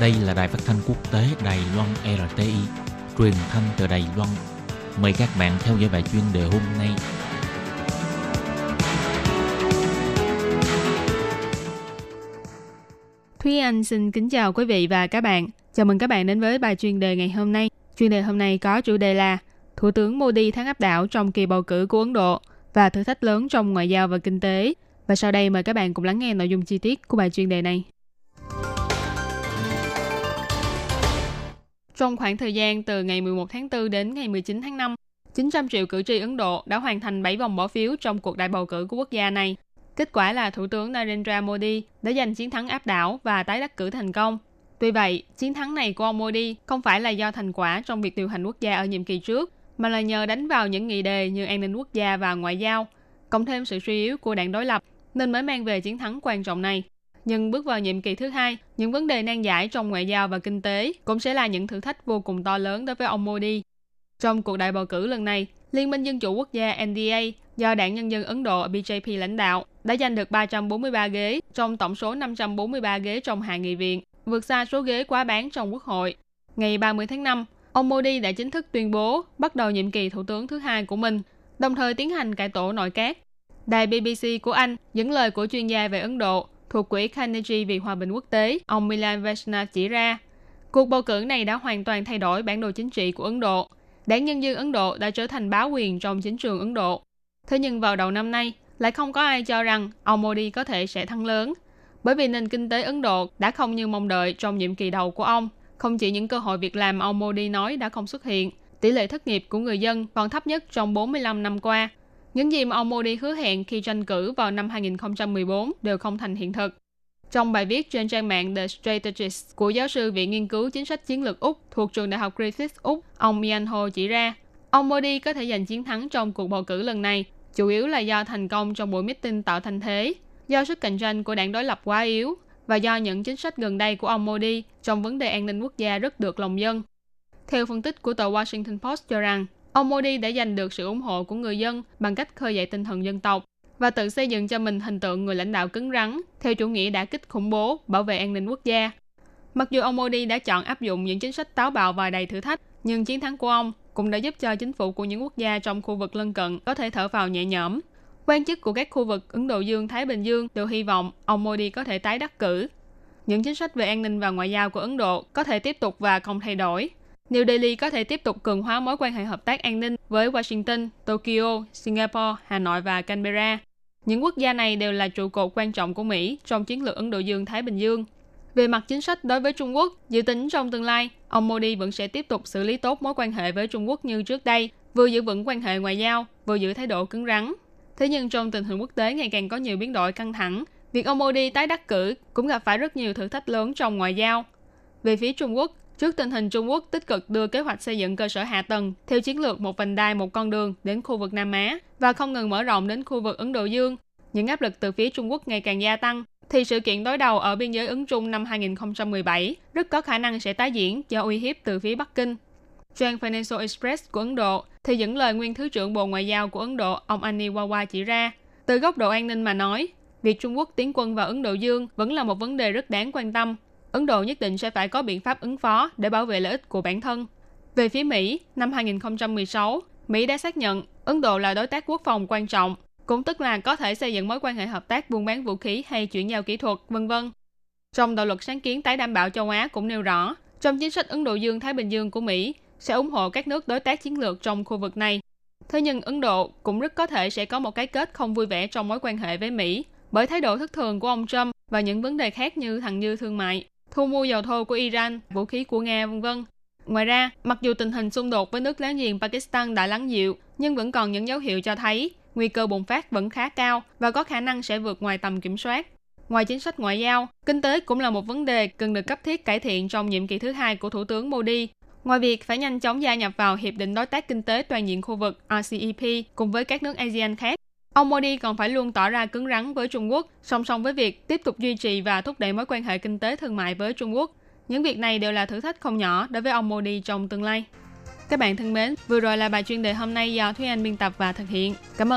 Đây là đài phát thanh quốc tế Đài Loan RTI, truyền thanh từ Đài Loan. Mời các bạn theo dõi bài chuyên đề hôm nay. Thúy Anh xin kính chào quý vị và các bạn. Chào mừng các bạn đến với bài chuyên đề ngày hôm nay. Chuyên đề hôm nay có chủ đề là Thủ tướng Modi thắng áp đảo trong kỳ bầu cử của Ấn Độ và thử thách lớn trong ngoại giao và kinh tế. Và sau đây mời các bạn cùng lắng nghe nội dung chi tiết của bài chuyên đề này. Trong khoảng thời gian từ ngày 11 tháng 4 đến ngày 19 tháng 5, 900 triệu cử tri Ấn Độ đã hoàn thành 7 vòng bỏ phiếu trong cuộc đại bầu cử của quốc gia này. Kết quả là Thủ tướng Narendra Modi đã giành chiến thắng áp đảo và tái đắc cử thành công. Tuy vậy, chiến thắng này của ông Modi không phải là do thành quả trong việc điều hành quốc gia ở nhiệm kỳ trước, mà là nhờ đánh vào những nghị đề như an ninh quốc gia và ngoại giao, cộng thêm sự suy yếu của đảng đối lập, nên mới mang về chiến thắng quan trọng này. Nhưng bước vào nhiệm kỳ thứ hai, những vấn đề nan giải trong ngoại giao và kinh tế cũng sẽ là những thử thách vô cùng to lớn đối với ông Modi. Trong cuộc đại bầu cử lần này, Liên minh Dân chủ Quốc gia NDA do Đảng Nhân dân Ấn Độ BJP lãnh đạo đã giành được 343 ghế trong tổng số 543 ghế trong hạ nghị viện, vượt xa số ghế quá bán trong Quốc hội. Ngày 30 tháng 5, ông Modi đã chính thức tuyên bố bắt đầu nhiệm kỳ thủ tướng thứ hai của mình, đồng thời tiến hành cải tổ nội các. Đài BBC của Anh dẫn lời của chuyên gia về Ấn Độ thuộc Quỹ Carnegie vì Hòa bình Quốc tế, ông Milan Vaishnav chỉ ra, cuộc bầu cử này đã hoàn toàn thay đổi bản đồ chính trị của Ấn Độ. Đảng Nhân dân Ấn Độ đã trở thành bá quyền trong chính trường Ấn Độ. Thế nhưng vào đầu năm nay, lại không có ai cho rằng ông Modi có thể sẽ thắng lớn, bởi vì nền kinh tế Ấn Độ đã không như mong đợi trong nhiệm kỳ đầu của ông. Không chỉ những cơ hội việc làm ông Modi nói đã không xuất hiện, tỷ lệ thất nghiệp của người dân còn thấp nhất trong 45 năm qua. Những gì mà ông Modi hứa hẹn khi tranh cử vào năm 2014 đều không thành hiện thực. Trong bài viết trên trang mạng The Strategist của giáo sư Viện Nghiên cứu Chính sách Chiến lược Úc thuộc trường Đại học Griffith Úc, ông Ian Ho chỉ ra, ông Modi có thể giành chiến thắng trong cuộc bầu cử lần này, chủ yếu là do thành công trong buổi meeting tạo thành thế, do sức cạnh tranh của đảng đối lập quá yếu và do những chính sách gần đây của ông Modi trong vấn đề an ninh quốc gia rất được lòng dân. Theo phân tích của tờ Washington Post cho rằng, ông Modi đã giành được sự ủng hộ của người dân bằng cách khơi dậy tinh thần dân tộc và tự xây dựng cho mình hình tượng người lãnh đạo cứng rắn theo chủ nghĩa đã kích khủng bố, bảo vệ an ninh quốc gia. Mặc dù ông Modi đã chọn áp dụng những chính sách táo bạo và đầy thử thách, nhưng chiến thắng của ông cũng đã giúp cho chính phủ của những quốc gia trong khu vực lân cận có thể thở vào nhẹ nhõm. Quan chức của các khu vực Ấn Độ Dương, Thái Bình Dương đều hy vọng ông Modi có thể tái đắc cử. Những chính sách về an ninh và ngoại giao của Ấn Độ có thể tiếp tục và không thay đổi. New Delhi có thể tiếp tục cường hóa mối quan hệ hợp tác an ninh với Washington, Tokyo, Singapore, Hà Nội và Canberra. Những quốc gia này đều là trụ cột quan trọng của Mỹ trong chiến lược Ấn Độ Dương-Thái Bình Dương. Về mặt chính sách đối với Trung Quốc, dự tính trong tương lai, ông Modi vẫn sẽ tiếp tục xử lý tốt mối quan hệ với Trung Quốc như trước đây, vừa giữ vững quan hệ ngoại giao, vừa giữ thái độ cứng rắn. Thế nhưng trong tình hình quốc tế ngày càng có nhiều biến đổi căng thẳng, việc ông Modi tái đắc cử cũng gặp phải rất nhiều thử thách lớn trong ngoại giao. Về phía Trung Quốc, Trước tình hình Trung Quốc tích cực đưa kế hoạch xây dựng cơ sở hạ tầng theo chiến lược một vành đai một con đường đến khu vực Nam Á và không ngừng mở rộng đến khu vực Ấn Độ Dương, những áp lực từ phía Trung Quốc ngày càng gia tăng, thì sự kiện đối đầu ở biên giới Ấn Trung năm 2017 rất có khả năng sẽ tái diễn do uy hiếp từ phía Bắc Kinh. Trang Financial Express của Ấn Độ thì dẫn lời nguyên Thứ trưởng Bộ Ngoại giao của Ấn Độ, ông Aniwawa chỉ ra, từ góc độ an ninh mà nói, việc Trung Quốc tiến quân vào Ấn Độ Dương vẫn là một vấn đề rất đáng quan tâm Ấn Độ nhất định sẽ phải có biện pháp ứng phó để bảo vệ lợi ích của bản thân. Về phía Mỹ, năm 2016, Mỹ đã xác nhận Ấn Độ là đối tác quốc phòng quan trọng, cũng tức là có thể xây dựng mối quan hệ hợp tác buôn bán vũ khí hay chuyển giao kỹ thuật, vân vân. Trong đạo luật sáng kiến tái đảm bảo châu Á cũng nêu rõ, trong chính sách Ấn Độ Dương-Thái Bình Dương của Mỹ sẽ ủng hộ các nước đối tác chiến lược trong khu vực này. Thế nhưng Ấn Độ cũng rất có thể sẽ có một cái kết không vui vẻ trong mối quan hệ với Mỹ bởi thái độ thất thường của ông Trump và những vấn đề khác như thằng như thương mại thu mua dầu thô của Iran, vũ khí của Nga, vân vân. Ngoài ra, mặc dù tình hình xung đột với nước láng giềng Pakistan đã lắng dịu, nhưng vẫn còn những dấu hiệu cho thấy nguy cơ bùng phát vẫn khá cao và có khả năng sẽ vượt ngoài tầm kiểm soát. Ngoài chính sách ngoại giao, kinh tế cũng là một vấn đề cần được cấp thiết cải thiện trong nhiệm kỳ thứ hai của Thủ tướng Modi. Ngoài việc phải nhanh chóng gia nhập vào Hiệp định Đối tác Kinh tế Toàn diện khu vực RCEP cùng với các nước ASEAN khác, Ông Modi còn phải luôn tỏ ra cứng rắn với Trung Quốc, song song với việc tiếp tục duy trì và thúc đẩy mối quan hệ kinh tế thương mại với Trung Quốc. Những việc này đều là thử thách không nhỏ đối với ông Modi trong tương lai. Các bạn thân mến, vừa rồi là bài chuyên đề hôm nay do Thúy Anh biên tập và thực hiện. Cảm ơn